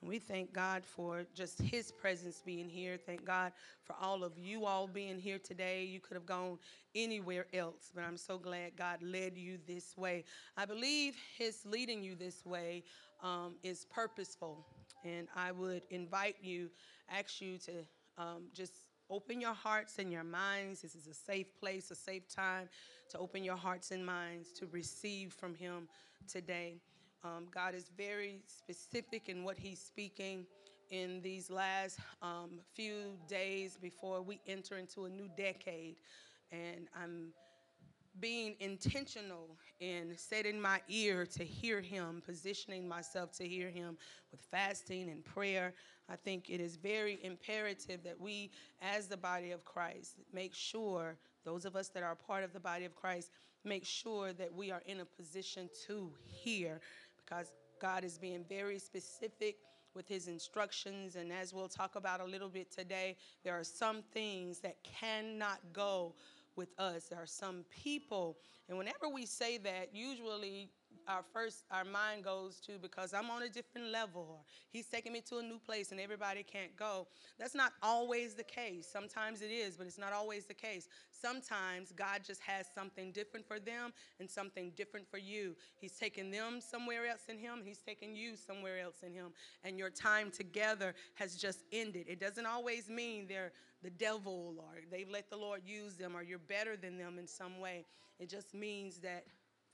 And we thank God for just His presence being here. Thank God for all of you all being here today. You could have gone anywhere else, but I'm so glad God led you this way. I believe His leading you this way um, is purposeful. And I would invite you, ask you to um, just open your hearts and your minds. This is a safe place, a safe time to open your hearts and minds to receive from Him today. Um, God is very specific in what He's speaking in these last um, few days before we enter into a new decade. And I'm being intentional in setting my ear to hear Him, positioning myself to hear Him with fasting and prayer. I think it is very imperative that we, as the body of Christ, make sure, those of us that are part of the body of Christ, make sure that we are in a position to hear because God is being very specific with his instructions. And as we'll talk about a little bit today, there are some things that cannot go with us. There are some people, and whenever we say that, usually our first our mind goes to because I'm on a different level or he's taking me to a new place and everybody can't go. That's not always the case. Sometimes it is, but it's not always the case. Sometimes God just has something different for them and something different for you. He's taking them somewhere else in him, he's taking you somewhere else in him and your time together has just ended. It doesn't always mean they're the devil or they've let the Lord use them or you're better than them in some way. It just means that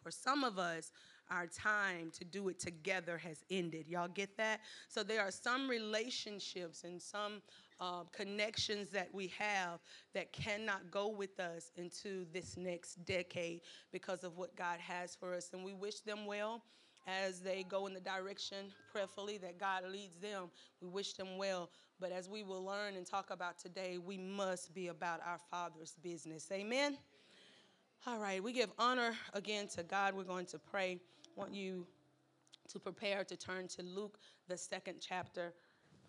for some of us, our time to do it together has ended. Y'all get that? So there are some relationships and some uh, connections that we have that cannot go with us into this next decade because of what God has for us. And we wish them well as they go in the direction, prayerfully, that God leads them. We wish them well. But as we will learn and talk about today, we must be about our Father's business. Amen? All right, we give honor again to God. We're going to pray. Want you to prepare to turn to Luke, the second chapter.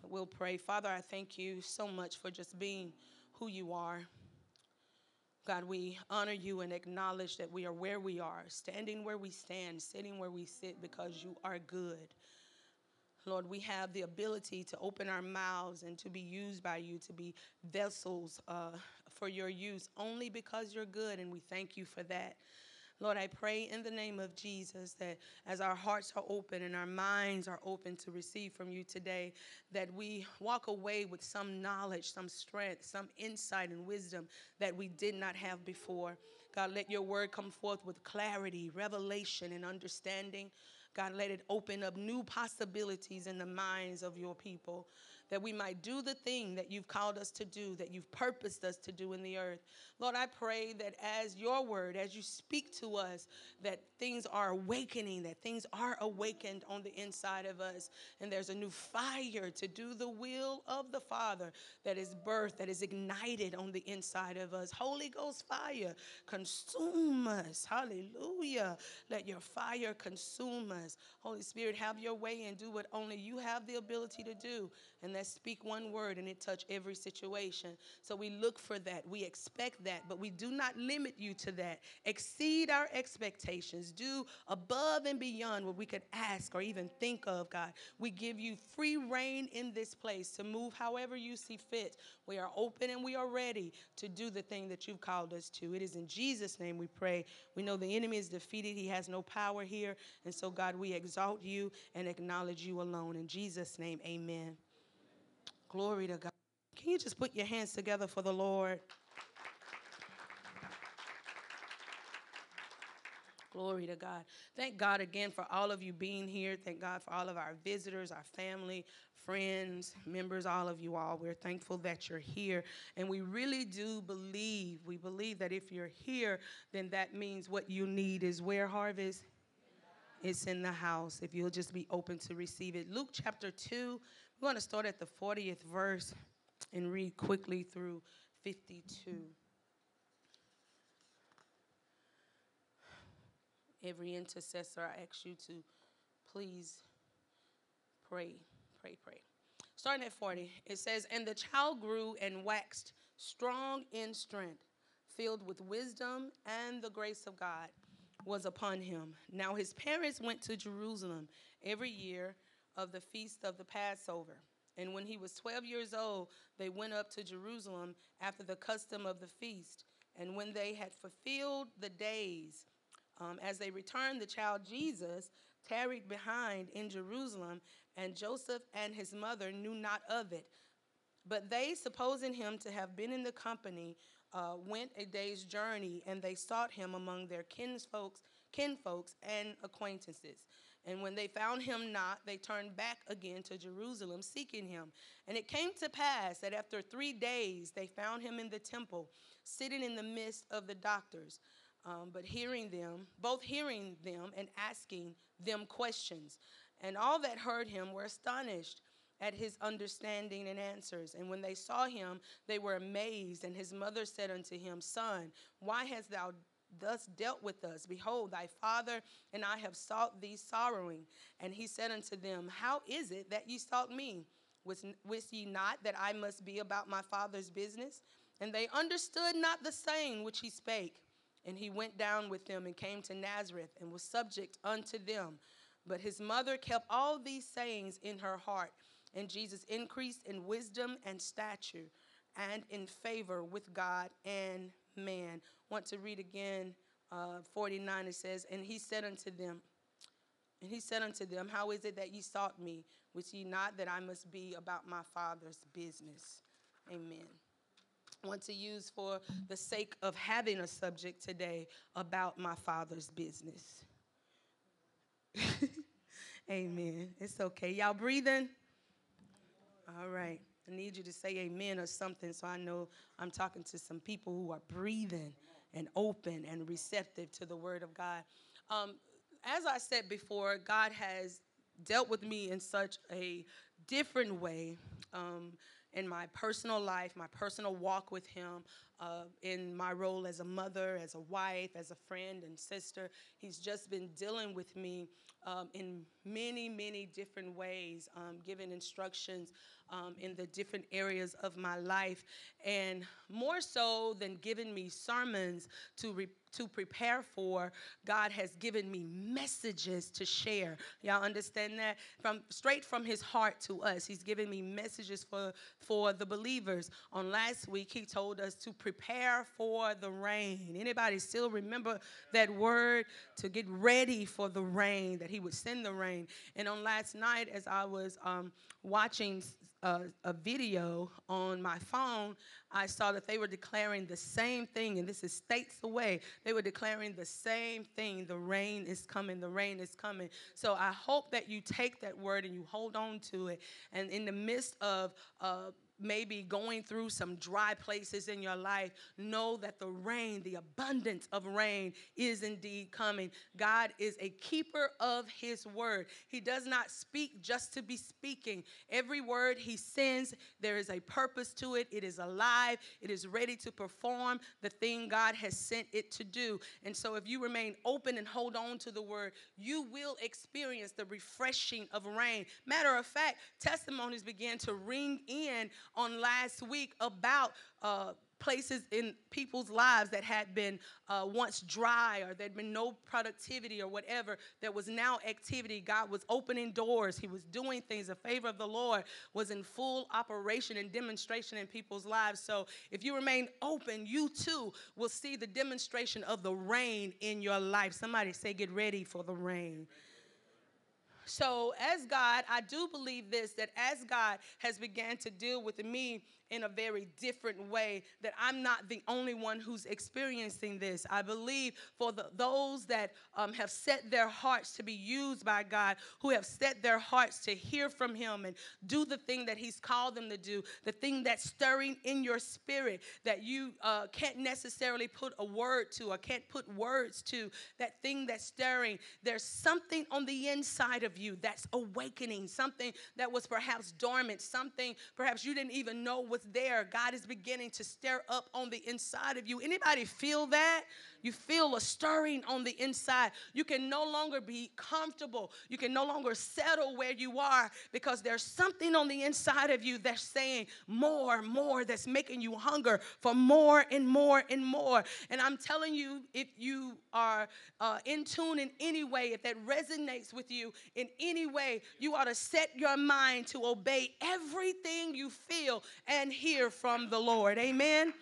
We'll pray. Father, I thank you so much for just being who you are. God, we honor you and acknowledge that we are where we are, standing where we stand, sitting where we sit because you are good. Lord, we have the ability to open our mouths and to be used by you, to be vessels uh, for your use only because you're good, and we thank you for that. Lord, I pray in the name of Jesus that as our hearts are open and our minds are open to receive from you today, that we walk away with some knowledge, some strength, some insight and wisdom that we did not have before. God, let your word come forth with clarity, revelation, and understanding. God, let it open up new possibilities in the minds of your people that we might do the thing that you've called us to do, that you've purposed us to do in the earth. Lord, I pray that as your word, as you speak to us, that things are awakening, that things are awakened on the inside of us, and there's a new fire to do the will of the Father that is birthed, that is ignited on the inside of us. Holy Ghost fire, consume us. Hallelujah. Let your fire consume us. Holy Spirit, have your way and do what only you have the ability to do. And let's speak one word and it touch every situation. So we look for that. We expect that, but we do not limit you to that. Exceed our expectations. Do above and beyond what we could ask or even think of, God. We give you free reign in this place to move however you see fit. We are open and we are ready to do the thing that you've called us to. It is in Jesus' name we pray. We know the enemy is defeated, he has no power here. And so, God, we exalt you and acknowledge you alone. In Jesus' name, amen. Glory to God. Can you just put your hands together for the Lord? Glory to God. Thank God again for all of you being here. Thank God for all of our visitors, our family, friends, members, all of you all. We're thankful that you're here. And we really do believe, we believe that if you're here, then that means what you need is where harvest? It's in the house. If you'll just be open to receive it. Luke chapter 2, we're going to start at the 40th verse and read quickly through 52. Every intercessor, I ask you to please pray, pray, pray. Starting at 40, it says, And the child grew and waxed strong in strength, filled with wisdom, and the grace of God was upon him. Now his parents went to Jerusalem every year of the feast of the Passover. And when he was 12 years old, they went up to Jerusalem after the custom of the feast. And when they had fulfilled the days, um, as they returned, the child Jesus tarried behind in Jerusalem, and Joseph and his mother knew not of it. But they, supposing him to have been in the company, uh, went a day's journey, and they sought him among their kinsfolks, kinfolks and acquaintances. And when they found him not, they turned back again to Jerusalem, seeking him. And it came to pass that after three days they found him in the temple, sitting in the midst of the doctors. Um, but hearing them, both hearing them and asking them questions. And all that heard him were astonished at his understanding and answers. And when they saw him, they were amazed. And his mother said unto him, Son, why hast thou thus dealt with us? Behold, thy father and I have sought thee sorrowing. And he said unto them, How is it that ye sought me? Wist ye not that I must be about my father's business? And they understood not the saying which he spake. And he went down with them and came to Nazareth and was subject unto them. But his mother kept all these sayings in her heart. And Jesus increased in wisdom and stature and in favor with God and man. Want to read again uh, 49. It says, And he said unto them, and he said unto them, How is it that ye sought me? Wist ye not that I must be about my Father's business? Amen. Want to use for the sake of having a subject today about my Father's business. Amen. It's okay. Y'all breathing? All right. I need you to say amen or something so I know I'm talking to some people who are breathing and open and receptive to the word of God. Um, as I said before, God has dealt with me in such a different way um, in my personal life, my personal walk with Him, uh, in my role as a mother, as a wife, as a friend and sister. He's just been dealing with me um, in many, many different ways, um, giving instructions um, in the different areas of my life. And more so than giving me sermons to, re- to prepare for, God has given me messages to share. Y'all understand that? From straight from his heart to us. He's given me messages for, for the believers. On last week, he told us to prepare for the rain. Anybody still remember that word? To get ready for the rain, that he would send the rain. And on last night, as I was um, watching a, a, video on my phone, I saw that they were declaring the same thing, and this is states away. They were declaring the same thing the rain is coming, the rain is coming. So I hope that you take that word and you hold on to it. And in the midst of uh, maybe going through some dry places in your life, know that the rain, the abundance of rain, is indeed coming. God is a keeper of his word. He does not speak just to be speaking. Every word he sends, there is a purpose to it. It is alive, it is ready to perform the thing God has sent it to do. And so, if you remain open and hold on to the word, you will experience the refreshing of rain. Matter of fact, testimonies began to ring in on last week about uh, places in people's lives that had been uh, once dry or there'd been no productivity or whatever there was now activity. God was opening doors. He was doing things. The favor of the lord was in full operation and demonstration in people's lives. So if you remain open you too will see the demonstration of the rain in your life. Somebody say get ready for the rain so, as God, I do believe this that as God has began to deal with me in a very different way, that I'm not the only one who's experiencing this. I believe for the, those that um, have set their hearts to be used by God, who have set their hearts to hear from Him and do the thing that He's called them to do, the thing that's stirring in your spirit that you uh, can't necessarily put a word to or can't put words to, that thing that's stirring. There's something on the inside of you that's awakening, something that was perhaps dormant, something perhaps you didn't even know was there. God is beginning to stir up on the inside of you. Anybody feel that? You feel a stirring on the inside. You can no longer be comfortable. You can no longer settle where you are because there's something on the inside of you that's saying more, more, that's making you hunger for more and more and more. And I'm telling you, if you are uh, in tune in any way, if that resonates with you in any way, you ought to set your mind to obey everything you feel and hear from the Lord. Amen.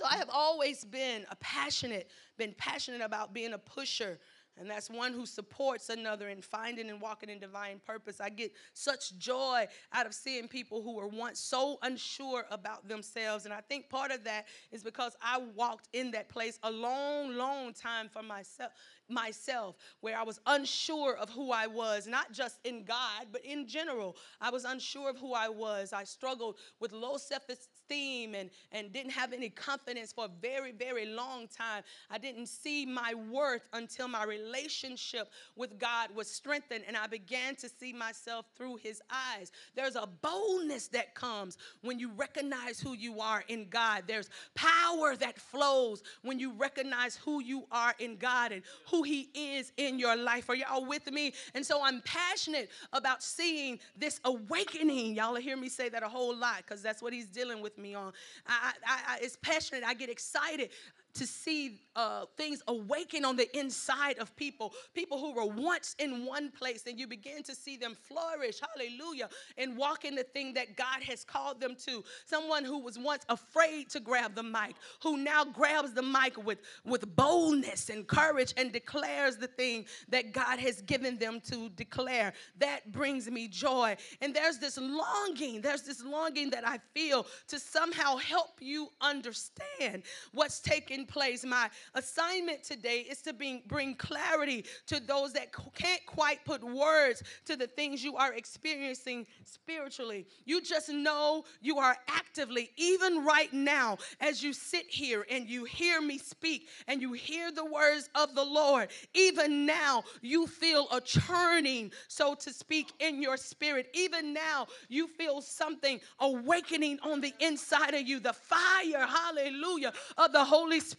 So I have always been a passionate, been passionate about being a pusher and that's one who supports another in finding and walking in divine purpose. I get such joy out of seeing people who were once so unsure about themselves. And I think part of that is because I walked in that place a long, long time for myself myself where I was unsure of who I was, not just in God, but in general. I was unsure of who I was. I struggled with low self esteem and, and didn't have any confidence for a very, very long time. I didn't see my worth until my relationship with God was strengthened and I began to see myself through His eyes. There's a boldness that comes when you recognize who you are in God, there's power that flows when you recognize who you are in God and who He is in your life. Are y'all with me? And so I'm passionate about seeing this awakening. Y'all hear me say that a whole lot because that's what He's dealing with me on. I, I, I, it's passionate. I get excited to see uh, things awaken on the inside of people, people who were once in one place, and you begin to see them flourish, hallelujah, and walk in the thing that God has called them to. Someone who was once afraid to grab the mic, who now grabs the mic with, with boldness and courage and declares the thing that God has given them to declare. That brings me joy. And there's this longing, there's this longing that I feel to somehow help you understand what's taking place. My assignment today is to bring, bring clarity to those that can't quite put words to the things you are experiencing spiritually. You just know you are actively, even right now, as you sit here and you hear me speak and you hear the words of the Lord, even now you feel a churning, so to speak, in your spirit. Even now you feel something awakening on the inside of you. The fire, hallelujah, of the Holy Spirit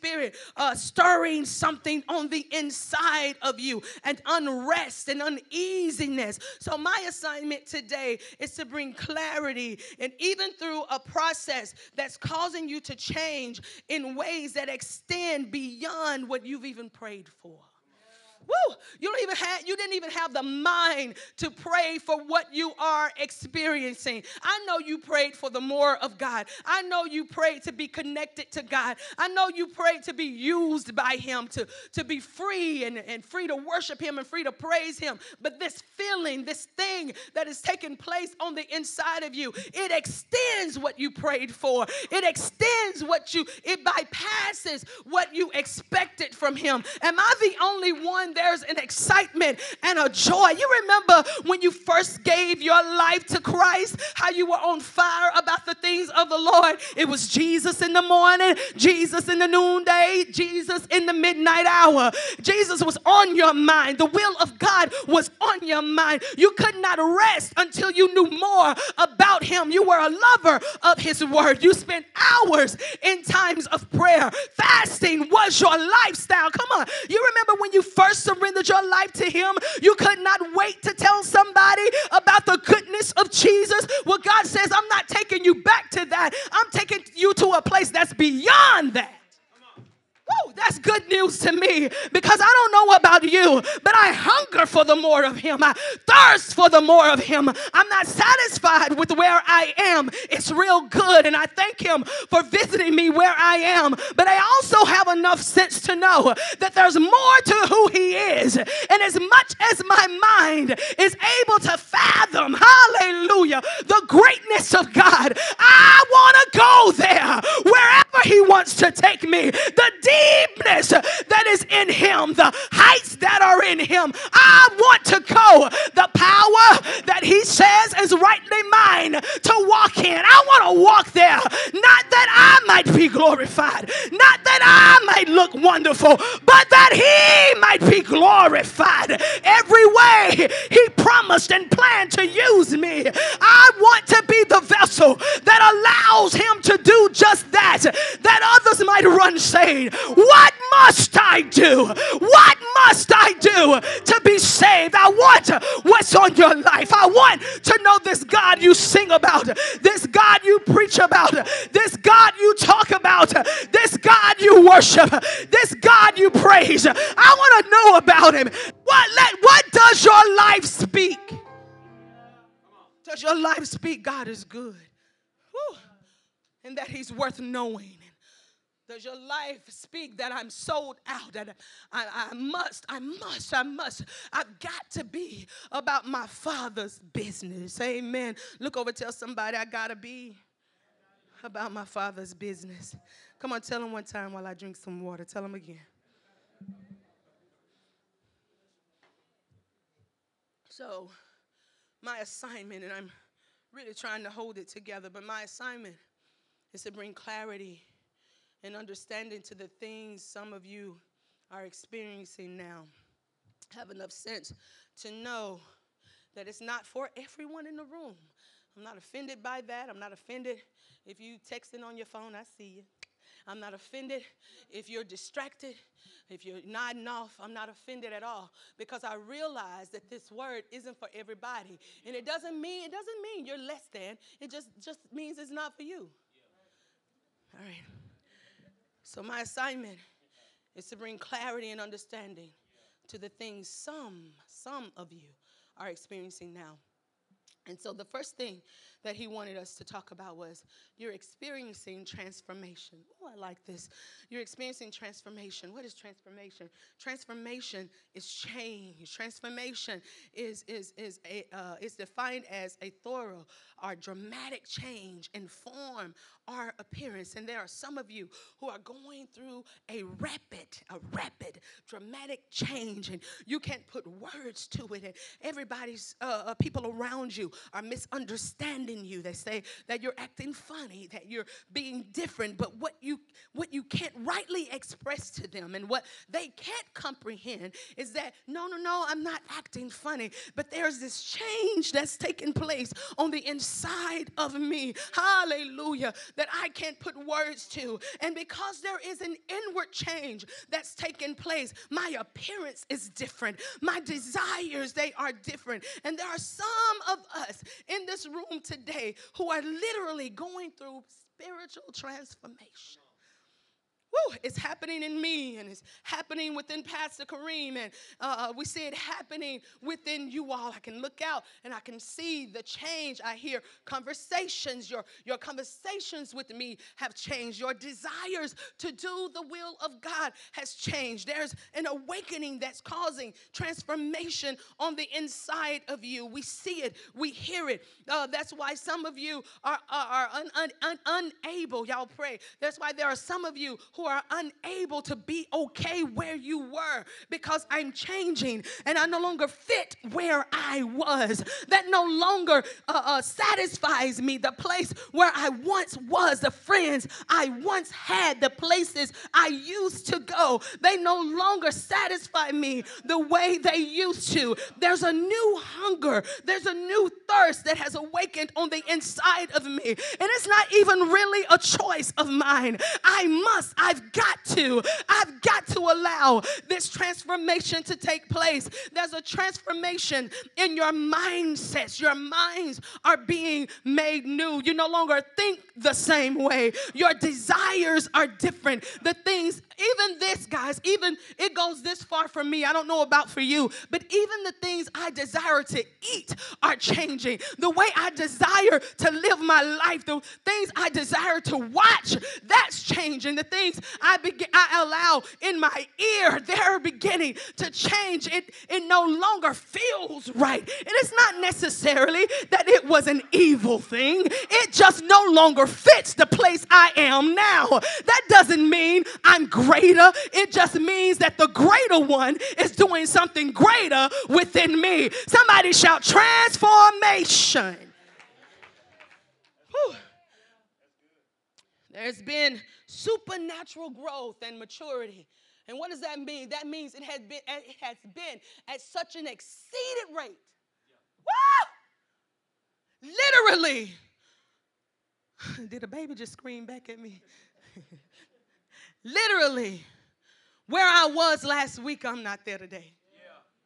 uh, stirring something on the inside of you and unrest and uneasiness. So, my assignment today is to bring clarity and even through a process that's causing you to change in ways that extend beyond what you've even prayed for. Woo! You don't even have you didn't even have the mind to pray for what you are experiencing. I know you prayed for the more of God. I know you prayed to be connected to God. I know you prayed to be used by Him, to, to be free and, and free to worship Him and free to praise Him. But this feeling, this thing that is taking place on the inside of you, it extends what you prayed for. It extends what you, it bypasses what you expected from Him. Am I the only one there's an excitement and a joy. You remember when you first gave your life to Christ, how you were on fire about the things of the Lord. It was Jesus in the morning, Jesus in the noonday, Jesus in the midnight hour. Jesus was on your mind. The will of God was on your mind. You could not rest until you knew more about Him. You were a lover of His word. You spent hours in times of prayer. Fasting was your lifestyle. Come on. You remember when you first surrendered your life to Him, you could not wait to tell somebody about the goodness of Jesus. Well, God says, I'm not taking you back to that, I'm taking you to a place that's beyond that. Woo, that's good news to me because I don't know about you, but I hunger for the more of Him. I thirst for the more of Him. I'm not satisfied with where I am. It's real good, and I thank Him for visiting me where I am. But I also have enough sense to know that there's more to who He is. And as much as my mind is able to fathom, hallelujah, the greatness of God, I want to go there wherever He wants to take me. The deepness that is in him, the heights that in him. I want to go the power that he says is rightly mine to walk in. I want to walk there, not that I might be glorified, not that I might look wonderful, but that he might be glorified every way he promised and planned to use me. I want to be the vessel that allows him to do just that, that others might run saying, What must I do? What must I do to be saved? I want what's on your life. I want to know this God you sing about, this God you preach about, this God you talk about, this God you worship, this God you praise. I want to know about him. What, let, what does your life speak? Does your life speak God is good? Whew. And that he's worth knowing. Does your life speak that I'm sold out? That I, I must, I must, I must. I've got to be about my father's business. Amen. Look over, tell somebody I gotta be about my father's business. Come on, tell him one time while I drink some water. Tell him again. So, my assignment, and I'm really trying to hold it together, but my assignment is to bring clarity and understanding to the things some of you are experiencing now. Have enough sense to know that it's not for everyone in the room. I'm not offended by that. I'm not offended if you texting on your phone, I see you. I'm not offended if you're distracted. If you're nodding off, I'm not offended at all because I realize that this word isn't for everybody. And it doesn't mean it doesn't mean you're less than. It just just means it's not for you. All right. So my assignment is to bring clarity and understanding to the things some some of you are experiencing now. And so the first thing that he wanted us to talk about was you're experiencing transformation. Oh, I like this. You're experiencing transformation. What is transformation? Transformation is change. Transformation is is is a uh, is defined as a thorough or dramatic change in form or appearance. And there are some of you who are going through a rapid, a rapid, dramatic change, and you can't put words to it. And everybody's uh, uh people around you are misunderstanding in you. They say that you're acting funny, that you're being different, but what you what you can't rightly express to them and what they can't comprehend is that no, no, no, I'm not acting funny, but there's this change that's taking place on the inside of me. Hallelujah. That I can't put words to. And because there is an inward change that's taking place, my appearance is different. My desires, they are different. And there are some of us in this room today today who are literally going through spiritual transformation. Woo, it's happening in me and it's happening within Pastor Kareem, and uh, uh, we see it happening within you all. I can look out and I can see the change. I hear conversations. Your, your conversations with me have changed. Your desires to do the will of God has changed. There's an awakening that's causing transformation on the inside of you. We see it, we hear it. Uh, that's why some of you are, are, are un, un, un, unable. Y'all pray. That's why there are some of you who who are unable to be okay where you were because I'm changing and I no longer fit where I was. That no longer uh, uh, satisfies me. The place where I once was, the friends I once had, the places I used to go, they no longer satisfy me the way they used to. There's a new hunger, there's a new thirst that has awakened on the inside of me. And it's not even really a choice of mine. I must, I I've got to, I've got to allow this transformation to take place. There's a transformation in your mindsets. Your minds are being made new. You no longer think the same way. Your desires are different. The things, even this, guys, even it goes this far for me. I don't know about for you, but even the things I desire to eat are changing. The way I desire to live my life, the things I desire to watch, that's changing. The things I begin I allow in my ear, they're beginning to change. It it no longer feels right. It is not necessarily that it was an evil thing. It just no longer fits the place I am now. That doesn't mean I'm greater. It just means that the greater one is doing something greater within me. Somebody shout transformation. Whew. There's been supernatural growth and maturity. And what does that mean? That means it has been, it has been at such an exceeded rate. Woo! Literally, Did a baby just scream back at me? Literally, where I was last week, I'm not there today.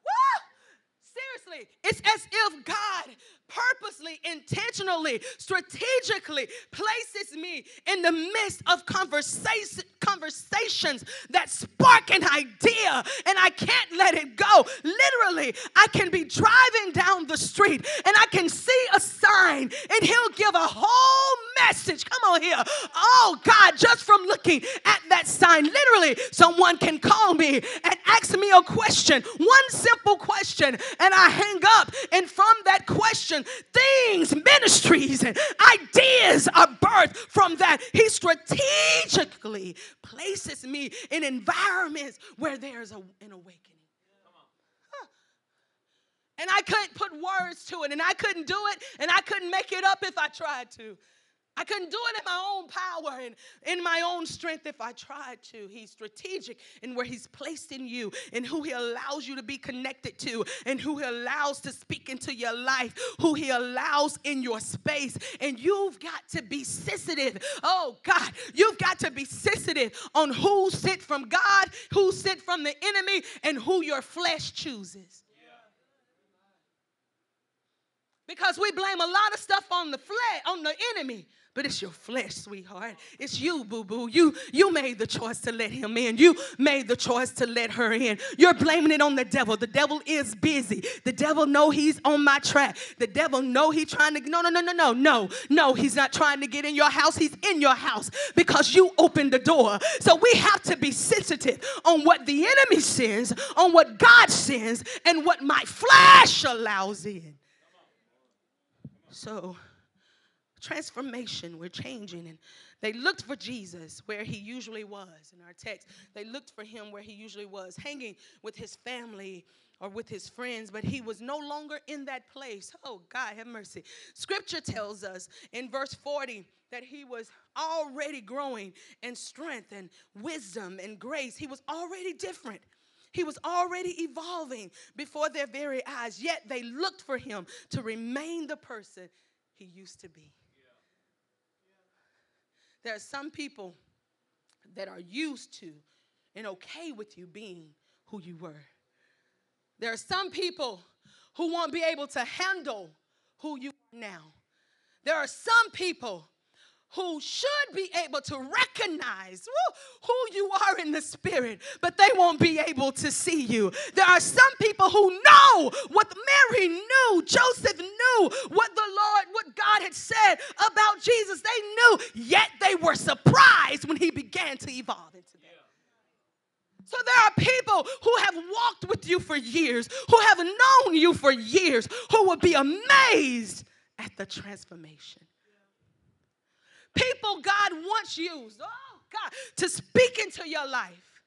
Woo! Seriously, it's as if God purposely, intentionally, strategically places me in the midst of conversation, conversations that spark an idea and I can't let it go. Literally, I can be driving down the street and I can see a sign and he'll give a whole message. Come on here. Oh God, just from looking at that sign, literally, someone can call me and ask me a question, one simple question, and I hang up. And from that question, things, ministries, and ideas are birthed from that. He strategically places me in environments where there's a, an awakening. And I couldn't put words to it, and I couldn't do it, and I couldn't make it up if I tried to. I couldn't do it in my own power and in my own strength if I tried to. He's strategic in where He's placed in you and who He allows you to be connected to and who He allows to speak into your life, who He allows in your space. And you've got to be sensitive. Oh, God, you've got to be sensitive on who sent from God, who sent from the enemy, and who your flesh chooses. Because we blame a lot of stuff on the flesh, on the enemy. But it's your flesh, sweetheart. It's you, boo-boo. You you made the choice to let him in. You made the choice to let her in. You're blaming it on the devil. The devil is busy. The devil know he's on my track. The devil know he's trying to No, no, no, no, no. No. No, he's not trying to get in your house. He's in your house because you opened the door. So we have to be sensitive on what the enemy sends, on what God sends, and what my flesh allows in. So transformation. We're changing. And they looked for Jesus where he usually was in our text. They looked for him where he usually was, hanging with his family or with his friends, but he was no longer in that place. Oh, God, have mercy. Scripture tells us in verse 40 that he was already growing in strength and wisdom and grace. He was already different. He was already evolving before their very eyes, yet they looked for him to remain the person he used to be. There are some people that are used to and okay with you being who you were. There are some people who won't be able to handle who you are now. There are some people who should be able to recognize woo, who you are in the spirit, but they won't be able to see you. There are some people who know what Mary knew, Joseph knew what the Lord, what God had said about Jesus. They knew, yet they were surprised when he began to evolve into them. So there are people who have walked with you for years, who have known you for years, who will be amazed at the transformation people God once used, oh God, to speak into your life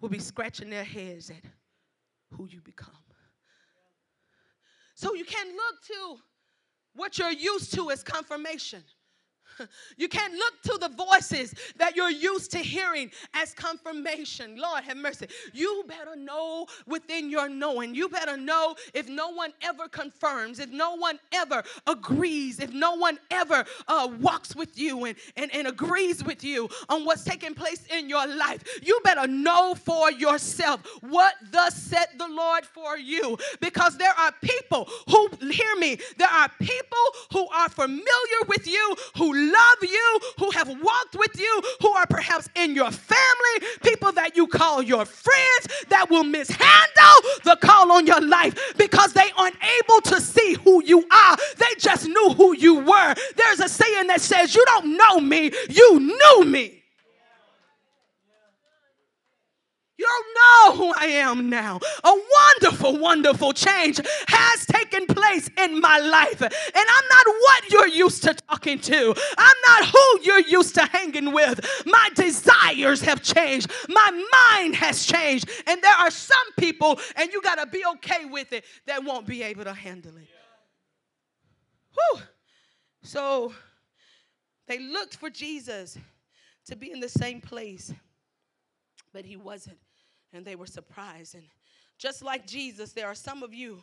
will be scratching their heads at who you become. So you can look to what you're used to as confirmation. You can't look to the voices that you're used to hearing as confirmation. Lord have mercy. You better know within your knowing. You better know if no one ever confirms, if no one ever agrees, if no one ever uh, walks with you and, and, and agrees with you on what's taking place in your life. You better know for yourself what thus said the Lord for you. Because there are people who, hear me, there are people who are familiar with you, who love you, who have walked with you, who are perhaps in your family, people that you call your friends that will mishandle the call on your life because they aren't able to see who you are. They just knew who you were. There's a saying that says, You don't know me, you knew me. You don't know who I am now. A wonderful, wonderful change has taken place in my life. And I'm not what you're used to talking to, I'm not who you're used to hanging with. My desires have changed, my mind has changed. And there are some people, and you got to be okay with it, that won't be able to handle it. Whew. So they looked for Jesus to be in the same place, but he wasn't and they were surprised. And just like Jesus, there are some of you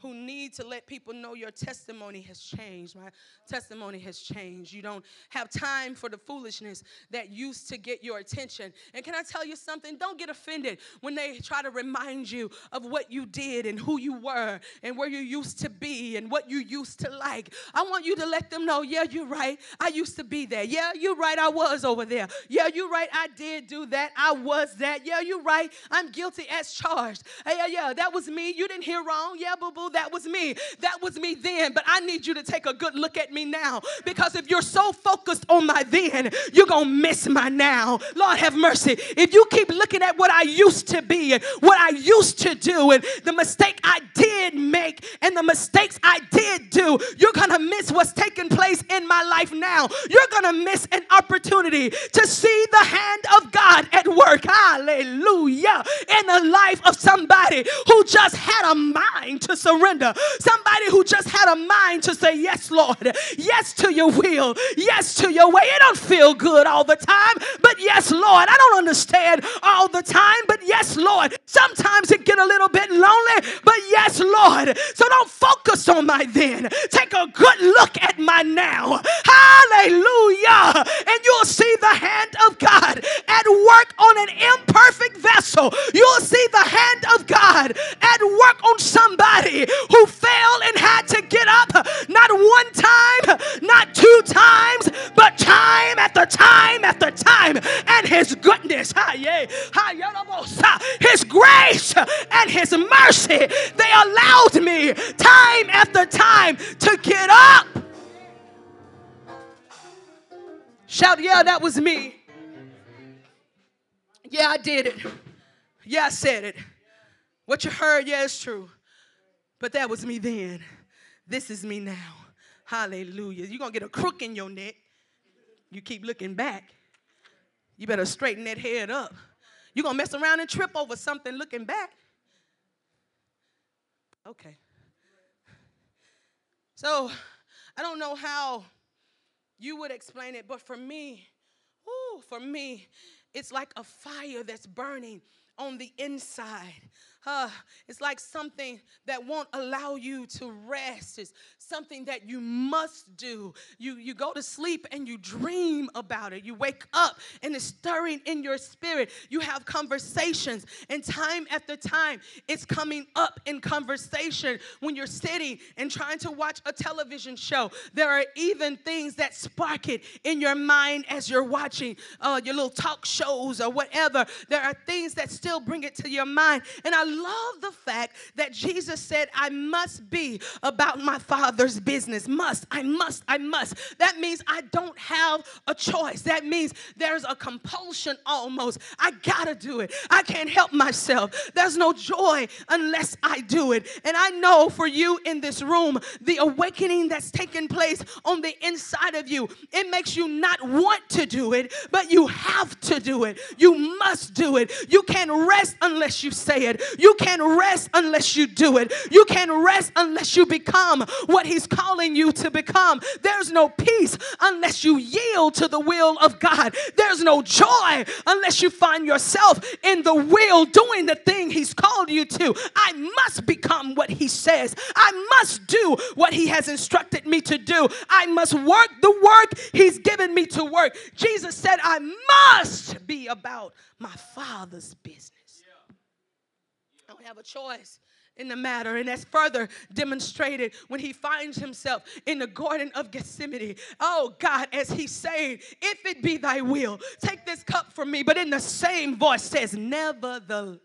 who need to let people know your testimony has changed. My testimony has changed. You don't have time for the foolishness that used to get your attention. And can I tell you something? Don't get offended when they try to remind you of what you did and who you were and where you used to be and what you used to like. I want you to let them know, yeah, you're right. I used to be there. Yeah, you're right. I was over there. Yeah, you're right. I did do that. I was that. Yeah, you're right. I'm guilty as charged. Yeah, yeah, that was me. You didn't hear wrong. Yeah, boo boo that was me. That was me then. But I need you to take a good look at me now. Because if you're so focused on my then, you're going to miss my now. Lord have mercy. If you keep looking at what I used to be and what I used to do and the mistake I did make and the mistakes I did do, you're going to miss what's taking place in my life now. You're going to miss an opportunity to see the hand of God at work. Hallelujah. In the life of somebody who just had a mind to surrender surrender. Somebody who just had a mind to say, Yes, Lord, yes to your will, yes to your way. It don't feel good all the time, but yes, Lord. I don't understand all the time, but yes, Lord. Sometimes it get a little bit lonely, but yes, Lord. So don't focus on my then. Take a good look at my now. Hallelujah. And you'll see the hand of God at work on an imperfect vessel. You'll see the hand of God at work on somebody who fell and had to get up not one time, not two times, but time after time after time. And his goodness, his grace and his mercy, they allowed me time after time to get up. Shout, yeah, that was me. Yeah, I did it. Yeah, I said it. What you heard, yeah, it's true. But that was me then. This is me now. Hallelujah. You're going to get a crook in your neck. You keep looking back. You better straighten that head up. You're going to mess around and trip over something looking back. Okay. So, I don't know how you would explain it, but for me, ooh, for me, it's like a fire that's burning on the inside. Uh, it's like something that won't allow you to rest. It's something that you must do. You, you go to sleep and you dream about it. You wake up and it's stirring in your spirit. You have conversations, and time after time, it's coming up in conversation when you're sitting and trying to watch a television show. There are even things that spark it in your mind as you're watching uh, your little talk shows or whatever. There are things that still bring it to your mind. And I love the fact that Jesus said, I must be about my Father's business. Must, I must, I must. That means I don't have a choice. That means there's a compulsion almost. I gotta do it. I can't help myself. There's no joy unless I do it. And I know for you in this room, the awakening that's taking place on the inside of you, it makes you not want to do it, but you have to do it. You must do it. You can't rest unless you say it. Can't rest unless you do it. You can't rest unless you become what He's calling you to become. There's no peace unless you yield to the will of God. There's no joy unless you find yourself in the will doing the thing He's called you to. I must become what He says. I must do what He has instructed me to do. I must work the work He's given me to work. Jesus said, I must be about my Father's business don't have a choice in the matter. And that's further demonstrated when he finds himself in the Garden of Gethsemane. Oh God, as he's saying, If it be thy will, take this cup from me. But in the same voice says, Nevertheless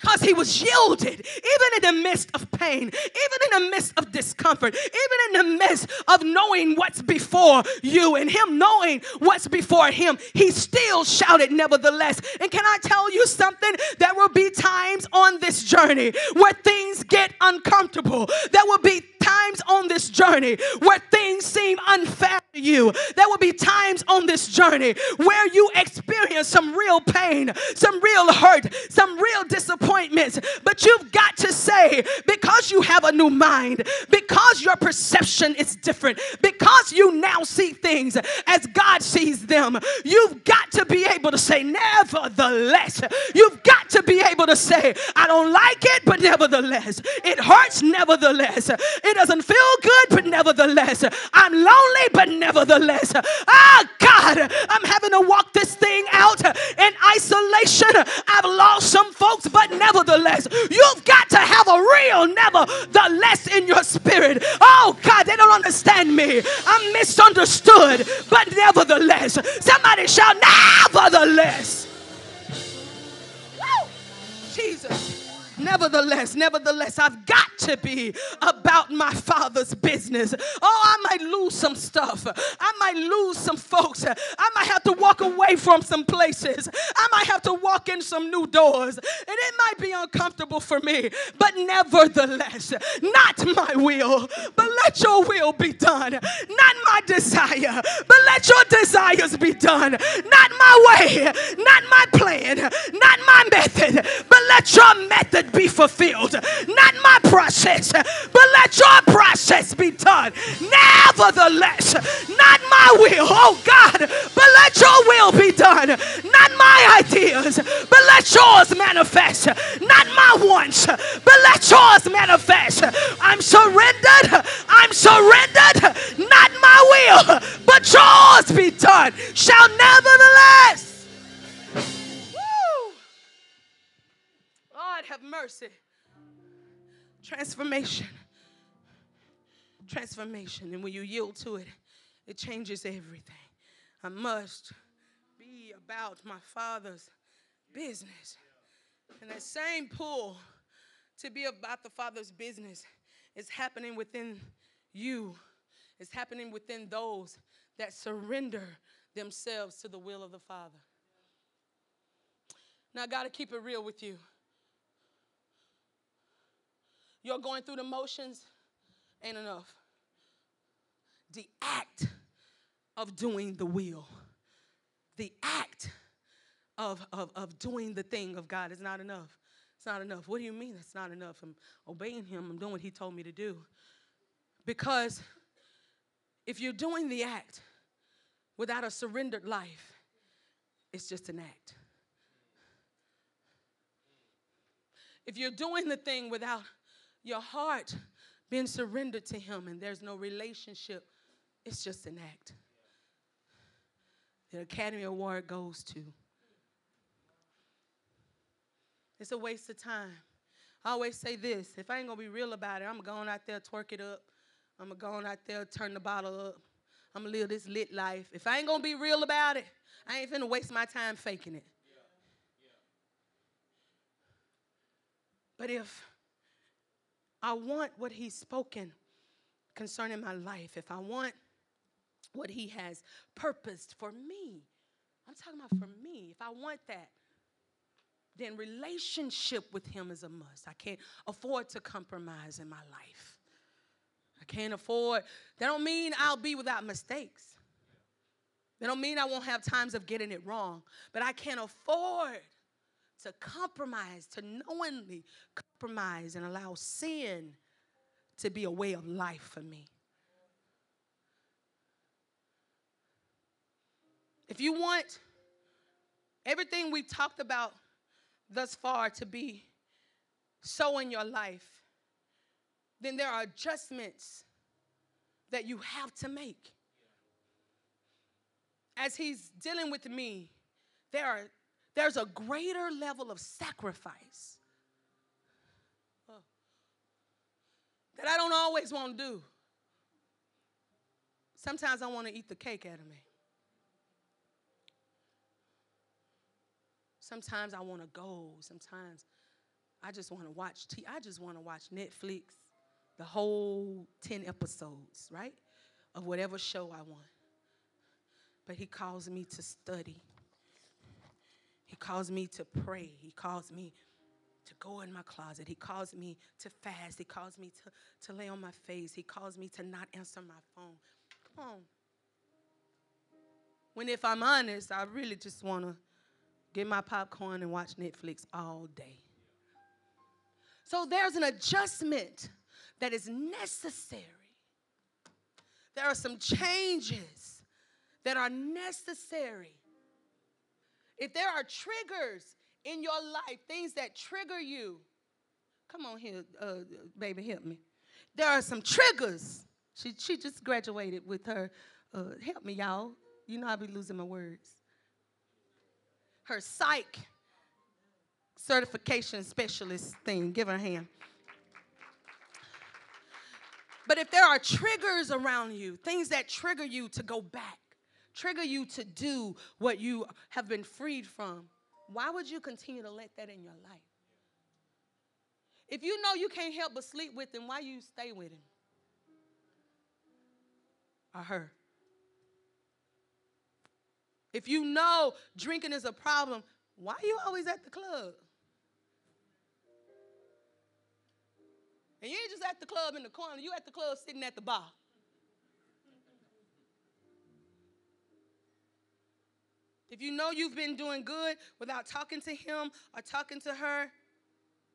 because he was yielded, even in the midst of pain, even in the midst of discomfort, even in the midst of knowing what's before you and him knowing what's before him, he still shouted, nevertheless. And can I tell you something? There will be times on this journey where things get uncomfortable. There will be times on this journey where things seem unfair you. There will be times on this journey where you experience some real pain, some real hurt, some real disappointments. But you've got to say, because you have a new mind, because your perception is different, because you now see things as God sees them, you've got to be able to say, nevertheless. You've got to be able to say, I don't like it, but nevertheless. It hurts, nevertheless. It doesn't feel good, but nevertheless. I'm lonely, but nevertheless. Nevertheless, ah, God, I'm having to walk this thing out in isolation. I've lost some folks, but nevertheless, you've got to have a real nevertheless in your spirit. Oh, God, they don't understand me. I'm misunderstood, Nevertheless, nevertheless, I've got to be about my father's business. Oh, I might lose some stuff. I might lose some folks. I might have to walk away from some places. I might have to walk in some new doors. And it might be uncomfortable for me. But nevertheless, not my will, but let your will be done. Not my desire, but let your desires be done. Not my way, not my plan, not my method, but let your method be fulfilled. Not my process, but let your process be done. Nevertheless, not my will, oh God, but let your will be done. Not my ideas, but let yours manifest. Not my wants, but let yours manifest. I'm surrendered. I'm surrendered. Not my will, but yours be done. Shall nevertheless mercy. Transformation. Transformation. And when you yield to it, it changes everything. I must be about my Father's business. And that same pull to be about the Father's business is happening within you, it's happening within those that surrender themselves to the will of the Father. Now, I got to keep it real with you. You're going through the motions ain't enough. The act of doing the will, the act of, of, of doing the thing of God is not enough. It's not enough. What do you mean it's not enough? I'm obeying Him, I'm doing what He told me to do. Because if you're doing the act without a surrendered life, it's just an act. If you're doing the thing without your heart being surrendered to Him and there's no relationship, it's just an act. The Academy Award goes to. It's a waste of time. I always say this if I ain't gonna be real about it, I'm going out there, twerk it up. I'm gonna go out there, turn the bottle up. I'm gonna live this lit life. If I ain't gonna be real about it, I ain't finna waste my time faking it. But if I want what He's spoken concerning my life, if I want what He has purposed for me, I'm talking about for me, if I want that, then relationship with Him is a must. I can't afford to compromise in my life. I can't afford, that don't mean I'll be without mistakes. That don't mean I won't have times of getting it wrong, but I can't afford to compromise, to knowingly compromise and allow sin to be a way of life for me. If you want everything we've talked about thus far to be so in your life, then there are adjustments that you have to make. As he's dealing with me, there are there's a greater level of sacrifice that I don't always want to do. Sometimes I want to eat the cake out of me. Sometimes I want to go. Sometimes I just want to watch T- I just want to watch Netflix, the whole 10 episodes, right? Of whatever show I want. But he calls me to study. He calls me to pray. He calls me to go in my closet. He calls me to fast. He calls me to, to lay on my face. He calls me to not answer my phone. Come on. When, if I'm honest, I really just want to get my popcorn and watch Netflix all day. So there's an adjustment that is necessary. There are some changes that are necessary. If there are triggers in your life, things that trigger you, come on here, uh, baby, help me. There are some triggers. She, she just graduated with her, uh, help me, y'all. You know I be losing my words. Her psych certification specialist thing. Give her a hand. But if there are triggers around you, things that trigger you to go back, trigger you to do what you have been freed from, why would you continue to let that in your life? If you know you can't help but sleep with him, why you stay with him? Or her? If you know drinking is a problem, why are you always at the club? And you ain't just at the club in the corner, you at the club sitting at the bar. If you know you've been doing good without talking to him or talking to her,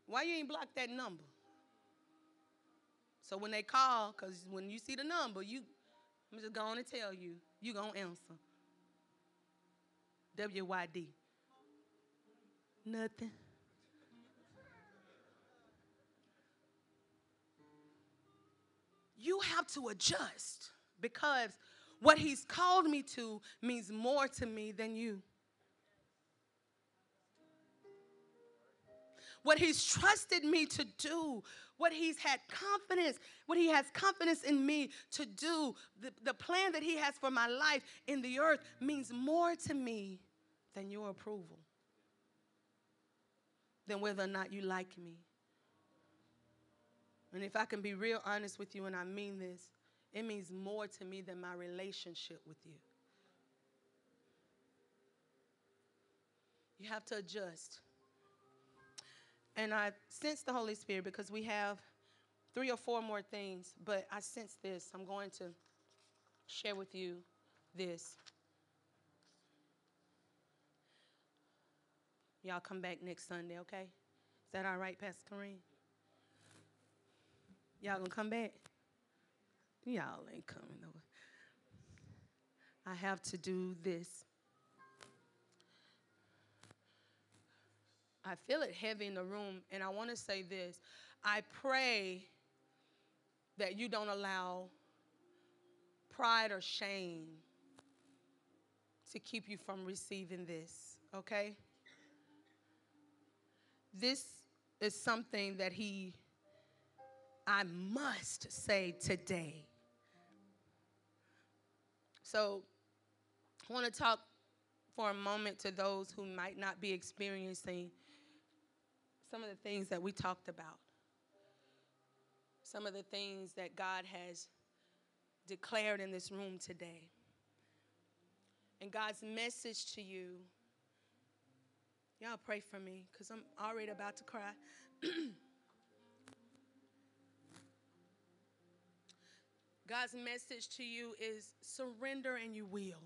why you ain't block that number? So when they call, because when you see the number, you I'm just going to tell you, you gonna answer. WYD. Nothing. you have to adjust because what he's called me to means more to me than you. What he's trusted me to do, what he's had confidence, what he has confidence in me to do, the, the plan that he has for my life in the earth means more to me than your approval, than whether or not you like me. And if I can be real honest with you, and I mean this, it means more to me than my relationship with you. You have to adjust. And I sense the Holy Spirit because we have three or four more things, but I sense this. I'm going to share with you this. Y'all come back next Sunday, okay? Is that all right, Pastor Kareem? Y'all gonna come back? Y'all ain't coming though. I have to do this. I feel it heavy in the room, and I want to say this. I pray that you don't allow pride or shame to keep you from receiving this, okay? This is something that he I must say today. So, I want to talk for a moment to those who might not be experiencing some of the things that we talked about, some of the things that God has declared in this room today. And God's message to you, y'all pray for me because I'm already about to cry. God's message to you is surrender and you will.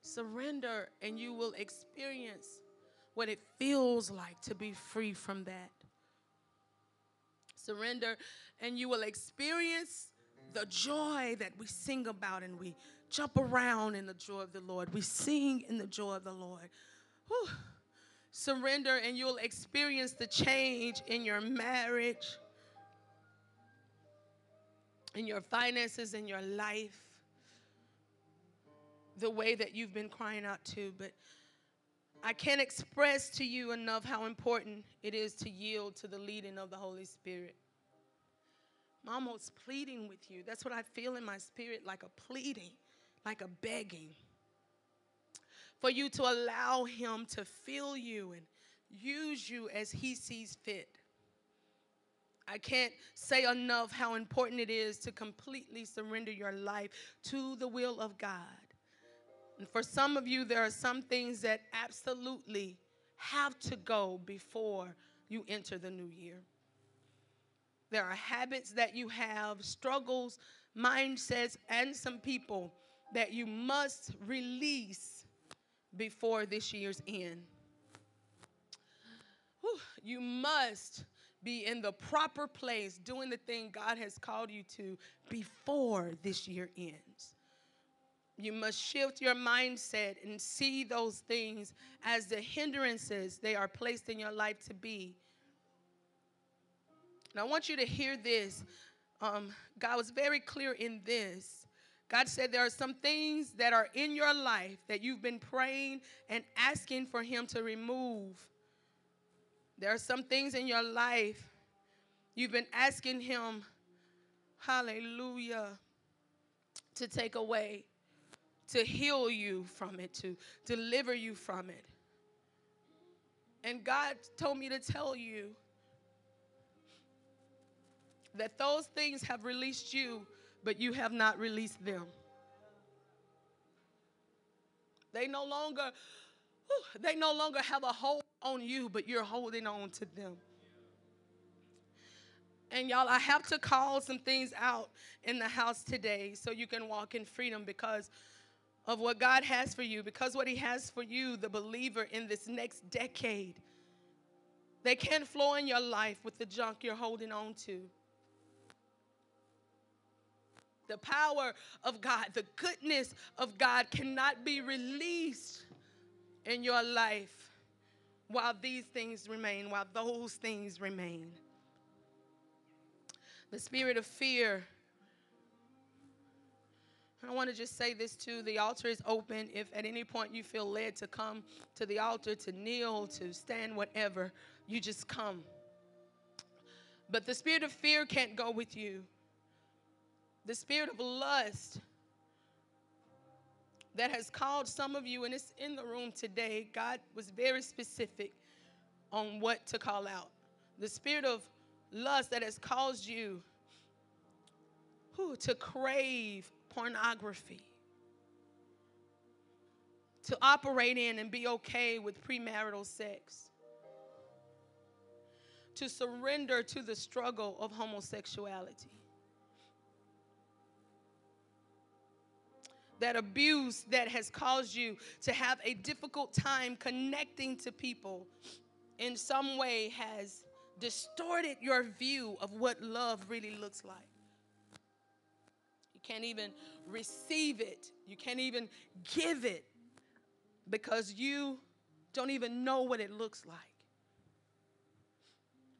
Surrender and you will experience what it feels like to be free from that. Surrender and you will experience the joy that we sing about and we jump around in the joy of the Lord. We sing in the joy of the Lord. Whew. Surrender and you'll experience the change in your marriage in your finances, in your life, the way that you've been crying out to. But I can't express to you enough how important it is to yield to the leading of the Holy Spirit. I'm almost pleading with you. That's what I feel in my spirit like a pleading, like a begging. For you to allow Him to fill you and use you as He sees fit. I can't say enough how important it is to completely surrender your life to the will of God. And for some of you, there are some things that absolutely have to go before you enter the new year. There are habits that you have, struggles, mindsets, and some people that you must release before this year's end. Whew, you must be in the proper place doing the thing God has called you to before this year ends. You must shift your mindset and see those things as the hindrances they are placed in your life to be. And I want you to hear this. Um, God was very clear in this. God said there are some things that are in your life that you've been praying and asking for Him to remove. There are some things in your life you've been asking Him, hallelujah, to take away to heal you from it, to deliver you from it. And God told me to tell you that those things have released you, but you have not released them. They no longer they no longer have a hold on you, but you're holding on to them. And y'all, I have to call some things out in the house today so you can walk in freedom because of what God has for you, because what He has for you, the believer, in this next decade, they can't flow in your life with the junk you're holding on to. The power of God, the goodness of God cannot be released in your life while these things remain, while those things remain. The spirit of fear I want to just say this too. The altar is open. If at any point you feel led to come to the altar, to kneel, to stand, whatever, you just come. But the spirit of fear can't go with you. The spirit of lust that has called some of you, and it's in the room today, God was very specific on what to call out. The spirit of lust that has caused you who, to crave pornography, to operate in and be okay with premarital sex, to surrender to the struggle of homosexuality. That abuse that has caused you to have a difficult time connecting to people in some way has distorted your view of what love really looks like You can't even receive it. You can't even give it because you don't even know what it looks like.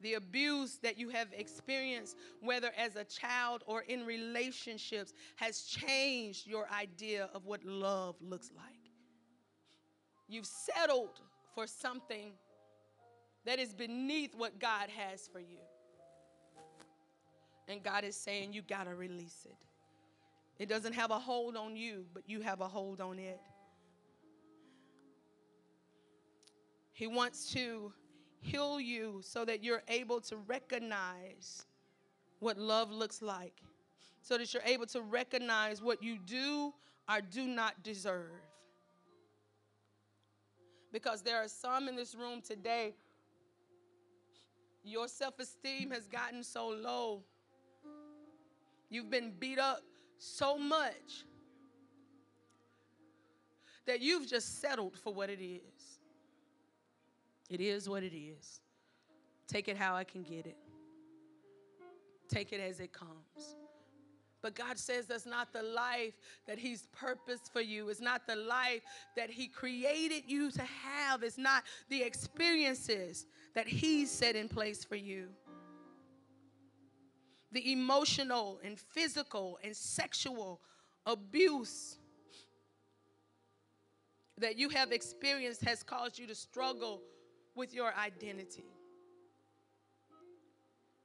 The abuse that you have experienced, whether as a child or in relationships, has changed your idea of what love looks like. You've settled for something that is beneath what God has for you. And God is saying, You got to release it. It doesn't have a hold on you, but you have a hold on it. He wants to heal you so that you're able to recognize what love looks like, so that you're able to recognize what you do or do not deserve. Because there are some in this room today, your self esteem has gotten so low. You've been beat up so much that you've just settled for what it is. It is what it is. Take it how I can get it, take it as it comes. But God says that's not the life that He's purposed for you. It's not the life that He created you to have. It's not the experiences that He set in place for you the emotional and physical and sexual abuse that you have experienced has caused you to struggle with your identity.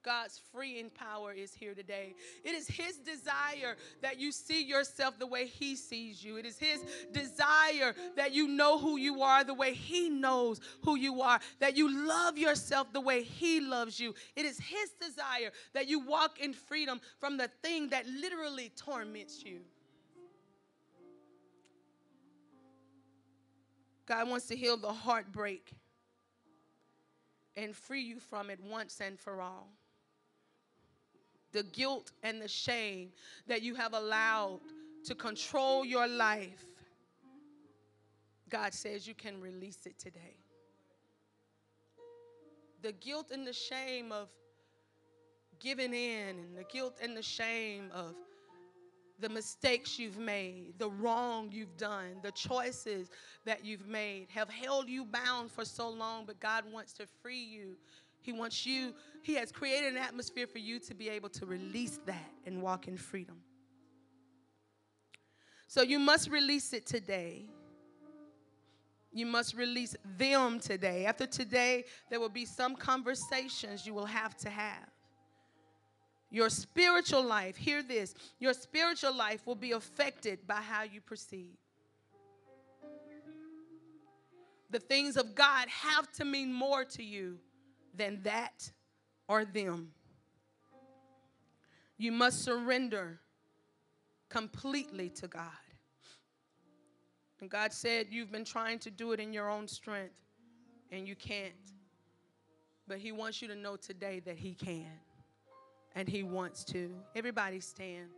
God's freeing power is here today. It is His desire that you see yourself the way He sees you. It is His desire that you know who you are the way He knows who you are, that you love yourself the way He loves you. It is His desire that you walk in freedom from the thing that literally torments you. God wants to heal the heartbreak and free you from it once and for all the guilt and the shame that you have allowed to control your life, God says you can release it today. The guilt and the shame of giving in, and the guilt and the shame of the mistakes you've made, the wrong you've done, the choices that you've made have held you bound for so long, but God wants to free you. He wants you, He has created an atmosphere for you to be able to release that and walk in freedom. So you must release it today. You must release them today. After today, there will be some conversations you will have to have. Your spiritual life, hear this, your spiritual life will be affected by how you proceed. The things of God have to mean more to you than that or them. You must surrender completely to God. And God said, You've been trying to do it in your own strength, and you can't. But He wants you to know today that He can and He wants to. Everybody stand.